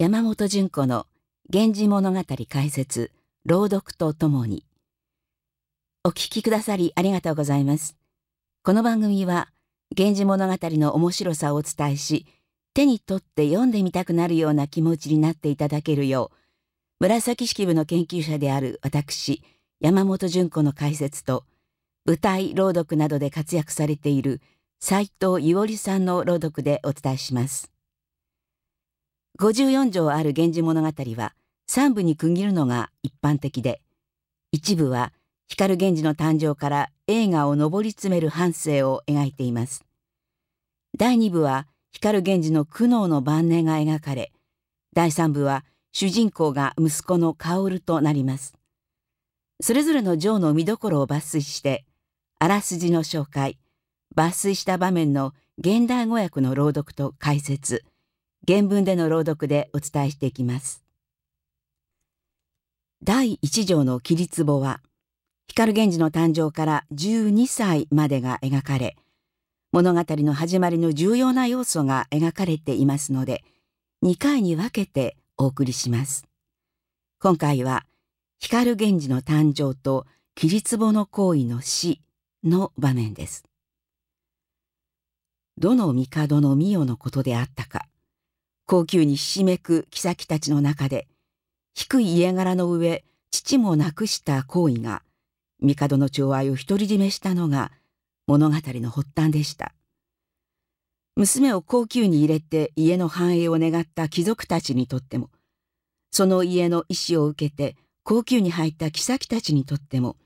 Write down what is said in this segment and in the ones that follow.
山本純子の源氏物語解説朗読とともにお聞きくださりありがとうございますこの番組は源氏物語の面白さをお伝えし手に取って読んでみたくなるような気持ちになっていただけるよう紫式部の研究者である私山本純子の解説と舞台朗読などで活躍されている斉藤伊織さんの朗読でお伝えします。54条ある源氏物語は3部に区切るのが一般的で、一部は光源氏の誕生から映画を上り詰める半生を描いています。第2部は光源氏の苦悩の晩年が描かれ、第3部は主人公が息子の薫となります。それぞれの城の見どころを抜粋して、あらすじの紹介、抜粋した場面の現代語訳の朗読と解説、原文での朗読でお伝えしていきます。第一条の切り壺は、光源氏の誕生から12歳までが描かれ、物語の始まりの重要な要素が描かれていますので、2回に分けてお送りします。今回は、光源氏の誕生と切壺の行為の死の場面です。どの帝の御代のことであったか、高級にひしめく妃たちの中で、低い家柄の上、父も亡くした行為が、帝の寵愛を独り占めしたのが物語の発端でした。娘を高級に入れて家の繁栄を願った貴族たちにとっても、その家の意志を受けて高級に入った妃たちにとっても、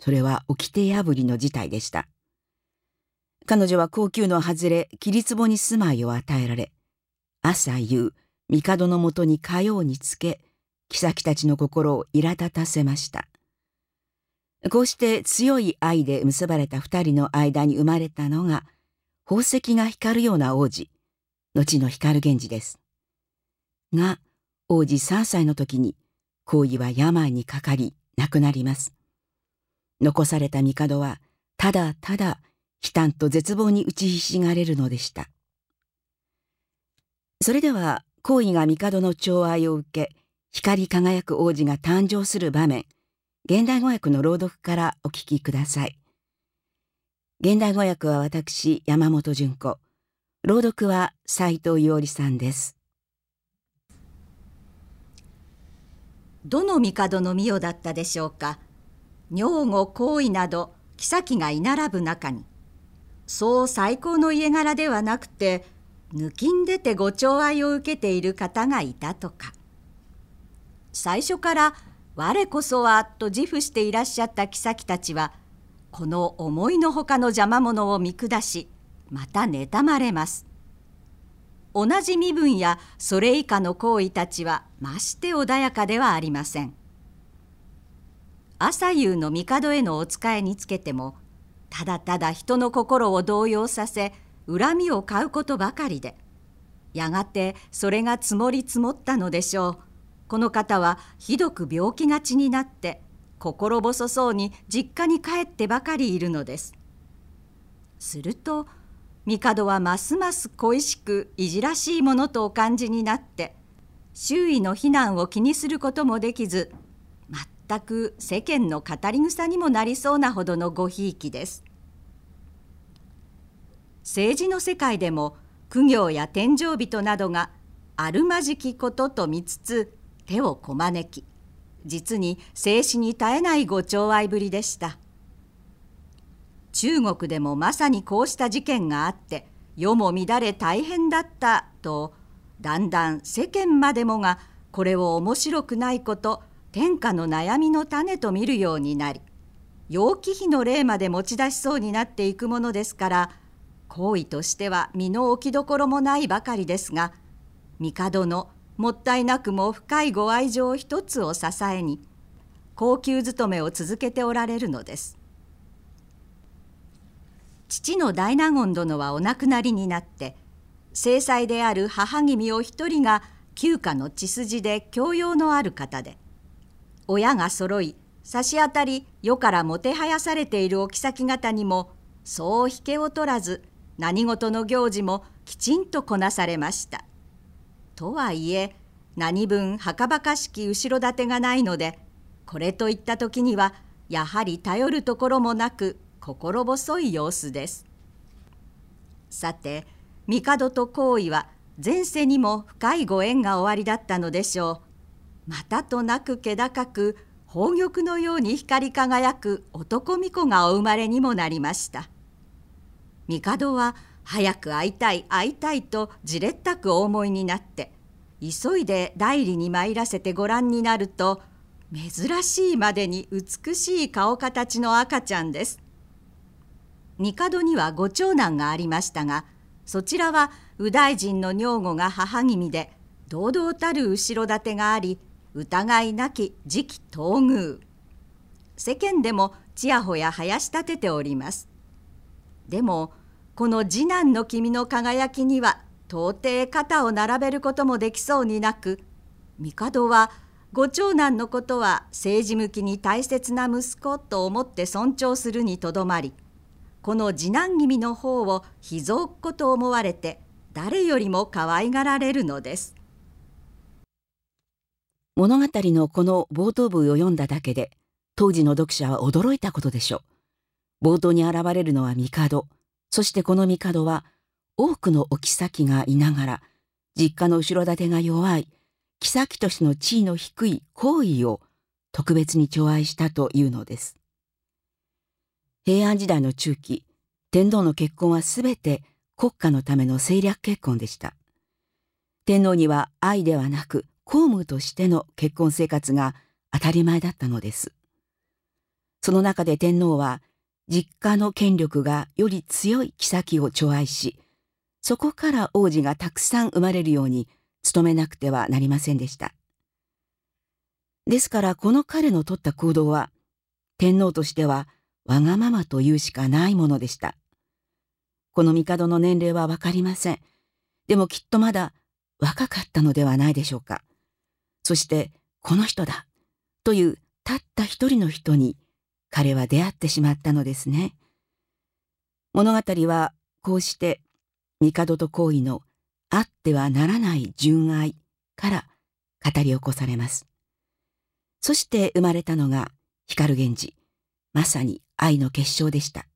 それは掟破りの事態でした。彼女は高級の外れ、切壺に住まいを与えられ、朝夕、帝のもとにかようにつけ、妃たちの心を苛立たせました。こうして強い愛で結ばれた二人の間に生まれたのが、宝石が光るような王子、後の光源氏です。が、王子三歳の時に、皇位は病にかかり、亡くなります。残された帝は、ただただ、悲嘆と絶望に打ちひしがれるのでした。それでは皇位が帝の寵愛を受け光り輝く王子が誕生する場面現代語訳の朗読からお聞きください。現代語訳は私山本純子。朗読は斉藤伊織さんです。どの帝の御代だったでしょうか。女御皇位など妃が居並ぶ中に。そう最高の家柄ではなくて抜きんでてご寵愛を受けている方がいたとか。最初から我こそはと自負していらっしゃった妃たちはこの思いのほかの邪魔者を見下しまた妬まれます。同じ身分やそれ以下の行為たちはまして穏やかではありません。朝夕の帝へのお仕えにつけてもただただ人の心を動揺させ恨みを買うことばかりで。やがてそれが積もり積もったのでしょう。この方はひどく病気がちになって心細そうに実家に帰ってばかりいるのです。すると帝はますます恋しくいじらしいものとお感じになって周囲の非難を気にすることもできず全く世間の語り草にもなりそうなほどのごひいきです。政治の世界でも苦行や天井人などがあるまじきことと見つつ手をこまねき実に静止に絶えないご寵愛ぶりでした。中国でもまさにこうした事件があって世も乱れ大変だったとだんだん世間までもがこれを面白くないこと天下の悩みの種と見るようになり楊貴妃の例まで持ち出しそうになっていくものですから行為としては身の置きどころもないばかりですが帝のもったいなくも深いご愛情一つを支えに高級勤めを続けておられるのです。父の大納言殿はお亡くなりになって正妻である母君を一人が旧家の血筋で教養のある方で親が揃い差し当たり世からもてはやされているお妃方にもそう引けを取らず何事の行事もきちんとこなされました。とはいえ何分はかばかしき後ろ盾がないのでこれといった時にはやはり頼るところもなく心細い様子です。さて帝と皇位は前世にも深いご縁がおありだったのでしょう。またとなく気高く宝玉のように光り輝く男巫女がお生まれにもなりました。帝は早く会いたい会いたいとじれったくお思いになって急いで代理に参らせてご覧になると珍しいまでに美しい顔形の赤ちゃんです。帝にはご長男がありましたがそちらは右大臣の女房が母君で堂々たる後ろ盾があり疑いなき次期東宮世間でもちやほや生やし立てておりますでもこの次男の君の輝きには到底肩を並べることもできそうになく帝はご長男のことは政治向きに大切な息子と思って尊重するにとどまりこの次男君の方を秘蔵っ子と思われて誰よりも可愛がられるのです。物語のこの冒頭部を読んだだけで当時の読者は驚いたことでしょう。冒頭に現れるのは帝そしてこの帝は多くのお妃がいながら実家の後ろ盾が弱い妃としての地位の低い皇位を特別に寵愛したというのです。平安時代の中期天皇の結婚はすべて国家のための政略結婚でした天皇には愛ではなく公務としての結婚生活が当たり前だったのですその中で天皇は実家の権力がより強い妃を寵愛しそこから王子がたくさん生まれるように努めなくてはなりませんでしたですからこの彼の取った行動は天皇としてはわがままというしかないものでした。この帝の年齢はわかりません。でもきっとまだ若かったのではないでしょうか。そしてこの人だというたった一人の人に彼は出会ってしまったのですね。物語はこうして帝と皇位のあってはならない純愛から語り起こされます。そして生まれたのが光源氏。まさに愛の結晶でした。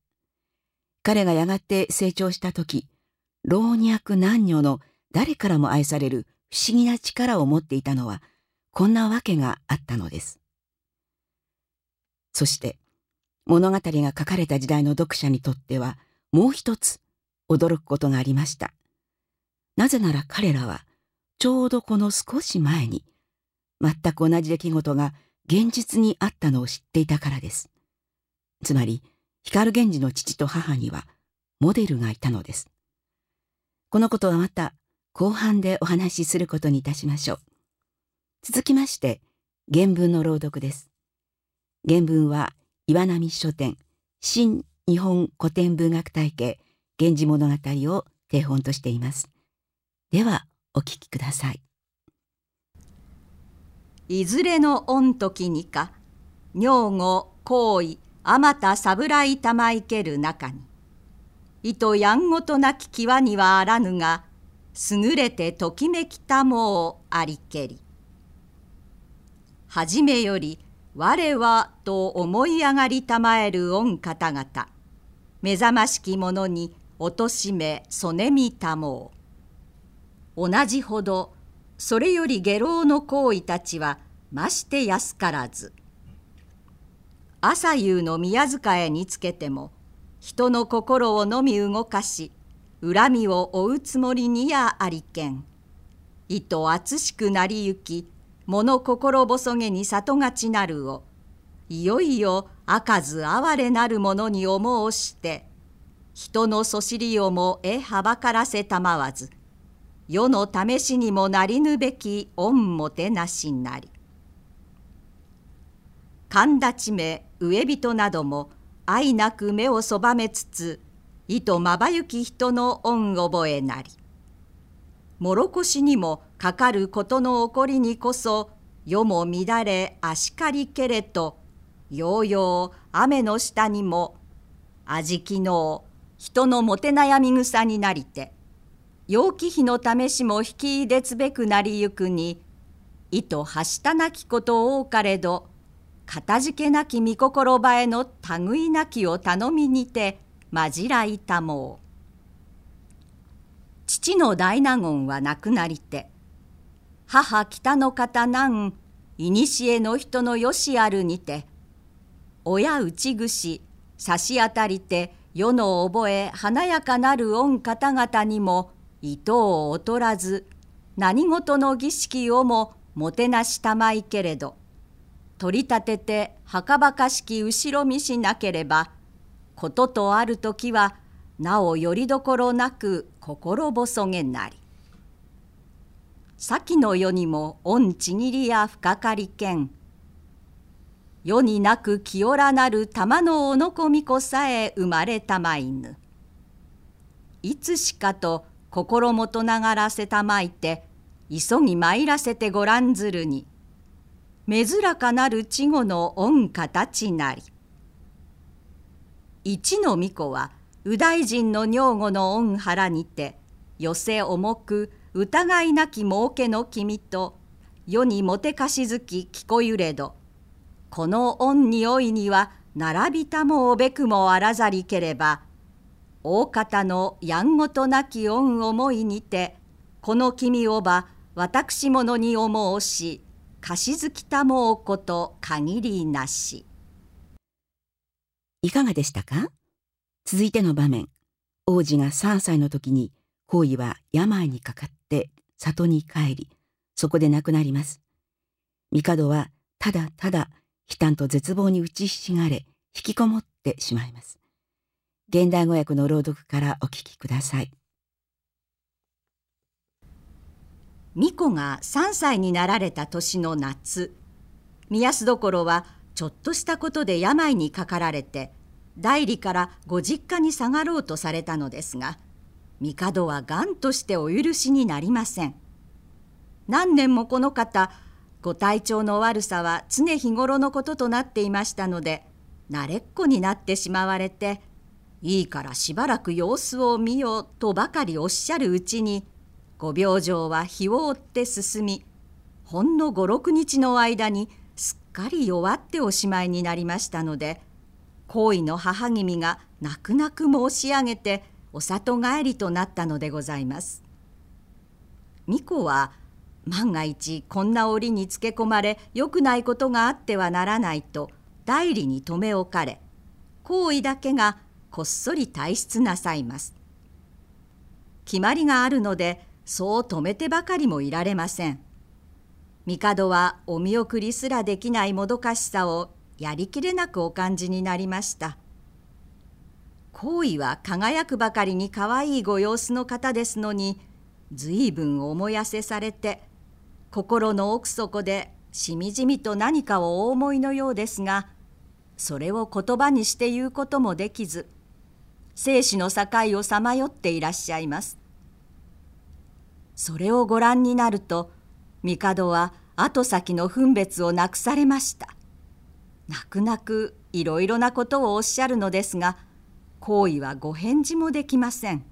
彼がやがて成長した時、老若男女の誰からも愛される不思議な力を持っていたのは、こんなわけがあったのです。そして、物語が書かれた時代の読者にとっては、もう一つ驚くことがありました。なぜなら彼らは、ちょうどこの少し前に、全く同じ出来事が現実にあったのを知っていたからです。つまり光源氏の父と母にはモデルがいたのです。このことはまた後半でお話しすることにいたしましょう。続きまして原文の朗読です。原文は岩波書店新日本古典文学体系源氏物語を定本としています。ではお聞きください。いずれの御時にか女後行為あまた侍玉いける中にいとやんごとなき際にはあらぬが優れてときめきたもをありけりはじめより我はと思い上がりたまえる御方々。目覚ましき者に貶めそねみたもう。同じほどそれより下郎の行為たちはまして安からず。朝夕の宮塚へにつけても人の心をのみ動かし恨みを追うつもりにやありけん。意図厚しくなりゆき物心細げに里がちなるをいよいよ開かず哀れなるものに思うして人のそしりをもえはばからせたまわず世の試しにもなりぬべき恩もてなしなり。神立ち目上人なども愛なく目をそばめつつ意とまばゆき人の恩覚えなり。もろこしにもかかることの起こりにこそ世も乱れ足かりけれとようよう雨の下にも味きの人のもて悩み草になりて陽気日の試しも引き入れつべくなりゆくに意とはしたなきこと多かれどかたじけなき御心ばえの類なきを頼みにてまじらいたもう。父の大納言は亡くなりて母北の方なんいにしえの人のよしあるにて親内串差し当たりて世の覚え華やかなる御方々にも意図を劣らず何事の儀式をももてなしたまいけれど取り立ててはかばかしき後ろ見しなければこととある時はなおよりどころなく心細げなり。先の世にも御ちぎりや深かりけん世になく清らなる玉のおのこみこさえ生まれたまいぬ。いつしかと心もとながらせたまいて急ぎ参らせてごらんずるに珍かなる稚語の御形なり。一の巫女は右大臣の女房の御腹にて寄せ重く疑いなき儲けの君と世にもてかしずき聞こゆれどこの恩においには並びたもおべくもあらざりければ大方のやんごとなき恩思いにてこの君をば私ものに思うし貸しづきたもうこと限りなし。いかがでしたか？続いての場面。王子が3歳の時に皇位は病にかかって里に帰りそこで亡くなります。帝はただただ悲嘆と絶望に打ちひしがれ引きこもってしまいます。現代語訳の朗読からお聞きください。巫女が3歳になられた年の夏宮安所はちょっとしたことで病にかかられて代理からご実家に下がろうとされたのですが帝は頑としてお許しになりません。何年もこの方ご体調の悪さは常日頃のこととなっていましたので慣れっこになってしまわれていいからしばらく様子を見ようとばかりおっしゃるうちにご病状は日を追って進みほんの五六日の間にすっかり弱っておしまいになりましたので行為の母君が泣く泣く申し上げてお里帰りとなったのでございます。巫女は万が一こんな折につけ込まれよくないことがあってはならないと代理に留め置かれ行為だけがこっそり退出なさいます。決まりがあるのでそう止めてばかりもいられません。帝はお見送りすらできないもどかしさをやりきれなくお感じになりました。行為は輝くばかりに可愛いご様子の方ですのに随分思いやせされて心の奥底でしみじみと何かをお思いのようですがそれを言葉にして言うこともできず生死の境をさまよっていらっしゃいます。それをご覧になると帝は後先の分別をなくされました。泣く泣くいろいろなことをおっしゃるのですが行為はご返事もできません。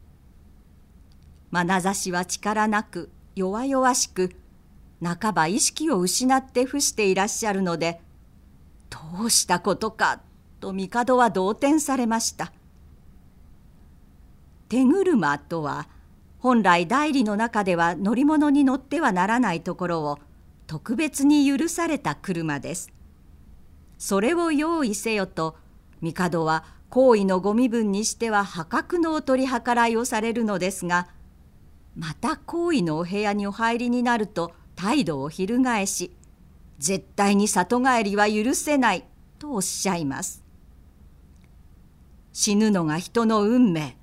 眼差しは力なく弱々しく半ば意識を失って伏していらっしゃるのでどうしたことかと帝は動転されました。手車とは本来代理の中では乗り物に乗ってはならないところを特別に許された車です。それを用意せよと帝は行為のご身分にしては破格のお取り計らいをされるのですがまた行為のお部屋にお入りになると態度を翻し絶対に里帰りは許せないとおっしゃいます。死ぬのが人の運命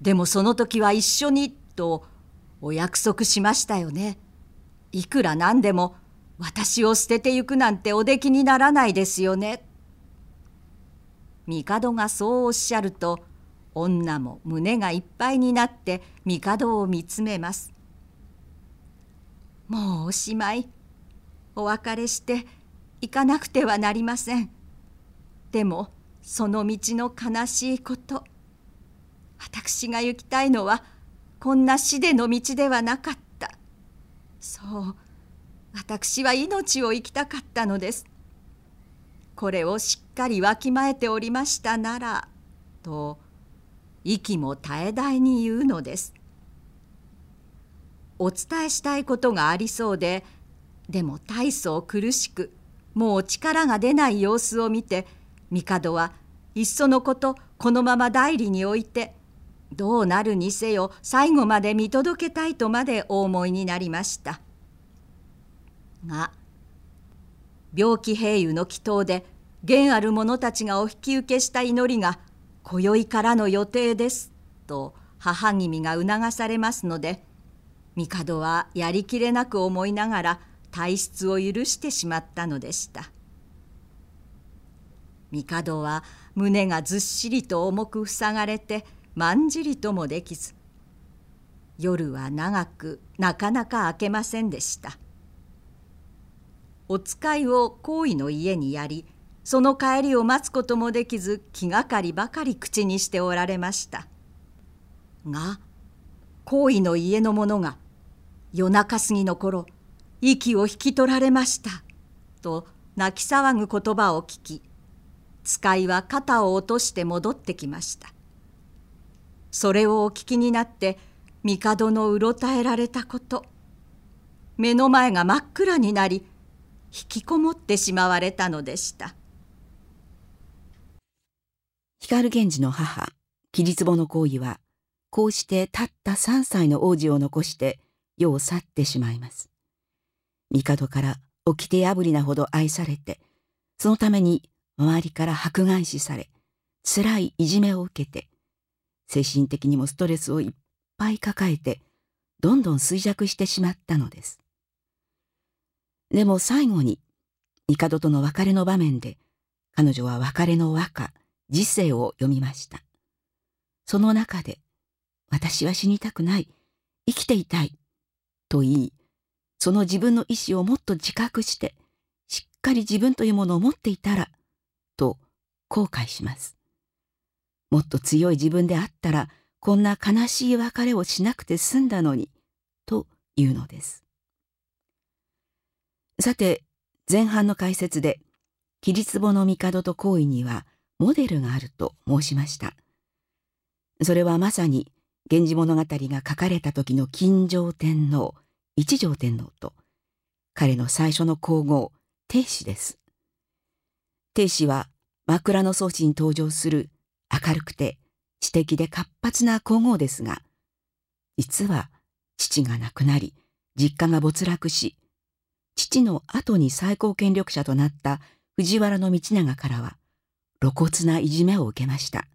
でもその時は一緒にとお約束しましたよね。いくらなんでも私を捨ててゆくなんておできにならないですよね。帝がそうおっしゃると女も胸がいっぱいになって帝を見つめます。もうおしまいお別れして行かなくてはなりません。でもその道の悲しいこと私が行きたいのはこんな死での道ではなかった。そう私は命を生きたかったのです。これをしっかりわきまえておりましたなら」と息も絶え絶えに言うのです。お伝えしたいことがありそうででも大層苦しくもう力が出ない様子を見て帝はいっそのことこのまま代理に置いてどうなるにせよ最後まで見届けたいとまでお思いになりました。が病気平癒の祈祷で現ある者たちがお引き受けした祈りが今宵からの予定ですと母君が促されますので帝はやりきれなく思いながら体質を許してしまったのでした。帝は胸がずっしりと重く塞がれてまんじりともできず夜は長くなかなか明けませんでした。お使いを行為の家にやりその帰りを待つこともできず気がかりばかり口にしておられました。が行為の家の者が夜中過ぎの頃息を引き取られました。と泣き騒ぐ言葉を聞き使いは肩を落として戻ってきました。それをお聞きになって帝のうろたえられたこと。目の前が真っ暗になり引きこもってしまわれたのでした。光源氏の母桐壺の行為はこうしてたった3歳の王子を残して世を去ってしまいます。帝から掟破りなほど愛されてそのために周りから迫害視され辛いいじめを受けて精神的にもストレスをいっぱい抱えてどんどん衰弱してしまったのです。でも最後に帝との別れの場面で彼女は別れの和歌時世を読みました。その中で私は死にたくない生きていたいと言いその自分の意志をもっと自覚してしっかり自分というものを持っていたらと後悔します。もっと強い自分であったらこんな悲しい別れをしなくて済んだのにというのです。さて前半の解説で桐壺の帝と行為にはモデルがあると申しました。それはまさに「源氏物語」が書かれた時の金城天皇一条天皇と彼の最初の皇后定子です。定子は枕草子に登場する明るくて知的で活発な皇后ですが実は父が亡くなり実家が没落し父の後に最高権力者となった藤原道長からは露骨ないじめを受けました。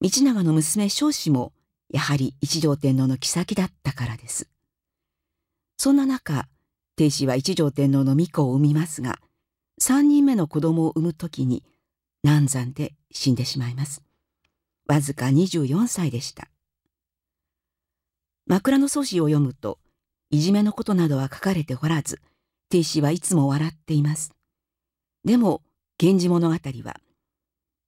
道長の娘彰子もやはり一条天皇の妃だったからです。そんな中定子は一条天皇の巫女を産みますが3人目の子供を産む時に難産で死んでしまいます。わずか24歳でした。枕草子を読むといじめのことなどは書かれておらず、亭主はいつも笑っています。でも、源氏物語は、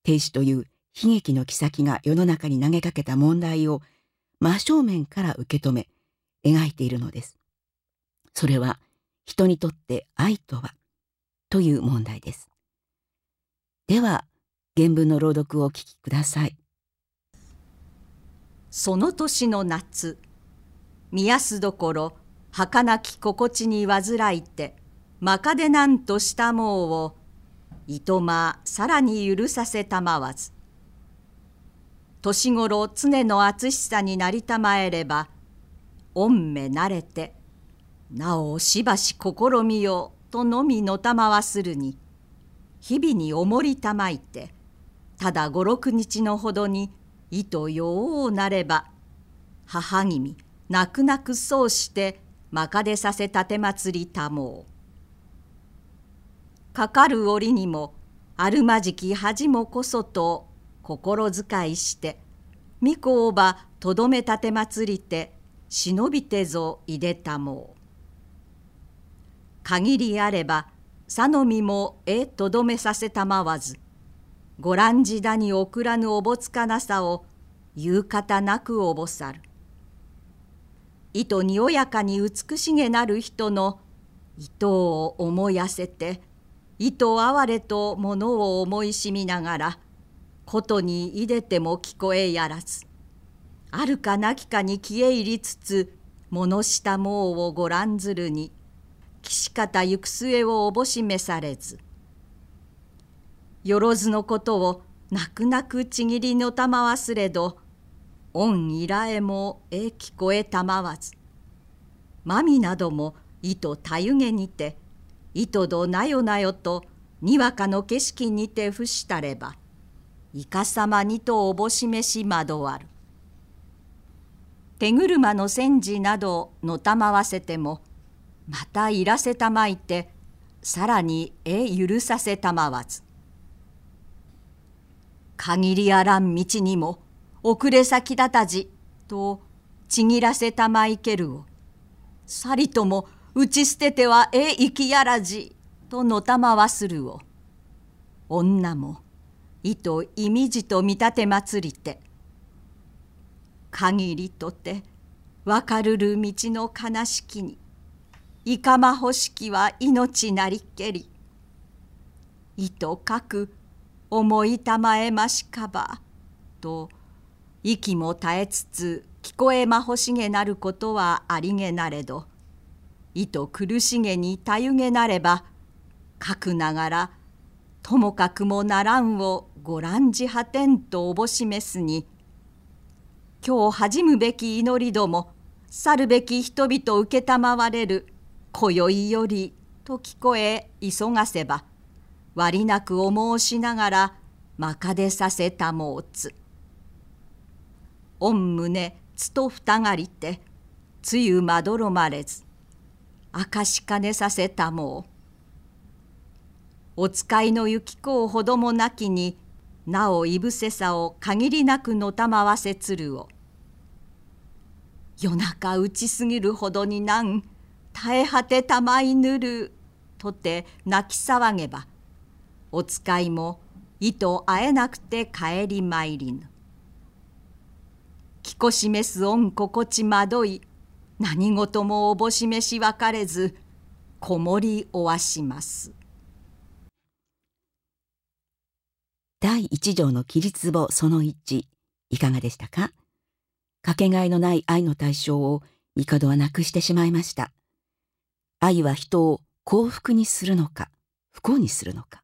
亭主という悲劇の妃が世の中に投げかけた問題を真正面から受け止め、描いているのです。それは、人にとって愛とは、という問題です。では、原文の朗読をお聞きください。その年の夏、宮すどころ、儚き心地に患いてまかでなんとしたもうをいとまさらに許させたまわず。年頃常の厚しさになりたまえれば御目慣れてなおしばし試みようとのみのたまわするに日々におもりたまいてただ五六日のほどに意とようなれば母君泣く泣くそうしてまかでさせたて祭りたもう。かかる折にもあるまじき恥もこそと心遣いして御子をばとどめたて祭りて忍びてぞいでたもう。限りあればさのみもえとどめさせたまわずご覧じだに送らぬおぼつかなさを言う方なくおぼさる。意図におやかに美しげなる人の糸を思いやせて糸哀れと物を思いしみながらことにいでても聞こえやらずあるかなきかに消え入りつつ物下毛をご覧ずるに岸方行く末をおぼしめされずよろずのことを泣く泣くちぎりのたまわすれど恩いらえもえ聞こえたまわず。まみなども糸たゆげにて糸どなよなよとにわかの景色にて伏したればいかさまにとおぼしめし惑わる。手車の戦時などのたまわせてもまたいらせたまいてさらにえ許させたまわず。限りあらん道にも遅れ先立たじとちぎらせたまいけるをさりとも打ち捨ててはえ生きやらじとのたまわするを女も意と意味じと見立て祭りて限りとて分かるる道の悲しきにいかまほしきは命なりけり意とかく思いたまえましかばと息も絶えつつ聞こえまほしげなることはありげなれど意と苦しげにたゆげなればかくながらともかくもならんをご覧じ果てんとおぼしめすに今日恥むべき祈りども去るべき人々承れる今宵よりと聞こえ急がせば割なくお申しながらまかでさせたもうつ。御胸つとふたがりてつゆまどろまれず明かしかねさせたもう。お使いのゆき子をほどもなきになおいぶせさを限りなくのたまわせつるを。夜中打ちすぎるほどになん耐え果てたまいぬるとて泣き騒げばお使いも意図会えなくて帰りまいりぬ。着こしめす恩心地まどい。何事もおぼしめし分かれずこもりおわします。第一条の規律簿その一いかがでしたか？かけがえのない愛の対象を帝はなくしてしまいました。愛は人を幸福にするのか不幸にするのか。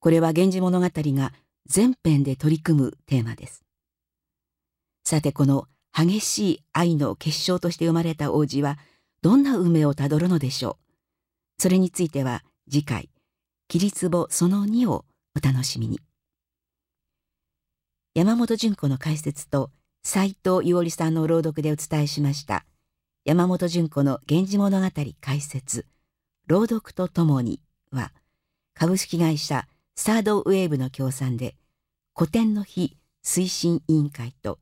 これは源氏物語が全編で取り組むテーマです。さてこの激しい愛の結晶として生まれた王子はどんな運命をたどるのでしょう。それについては次回「起立簿その2」をお楽しみに。山本純子の解説と斉藤伊織さんの朗読でお伝えしました。山本純子の「源氏物語解説朗読とともに」は株式会社サードウェーブの協賛で古典の日推進委員会と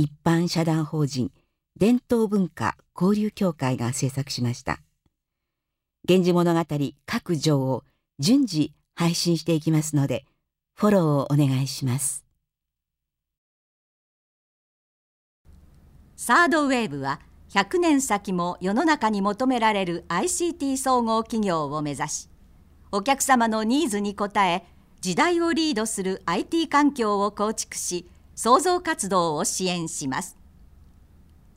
一般社団法人伝統文化交流協会が制作しました。源氏物語各条を順次配信していきますのでフォローをお願いします。サードウェーブは100年先も世の中に求められる ICT 総合企業を目指しお客様のニーズに応え時代をリードする IT 環境を構築し創造活動を支援します。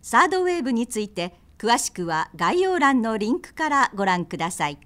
サードウェーブについて詳しくは概要欄のリンクからご覧ください。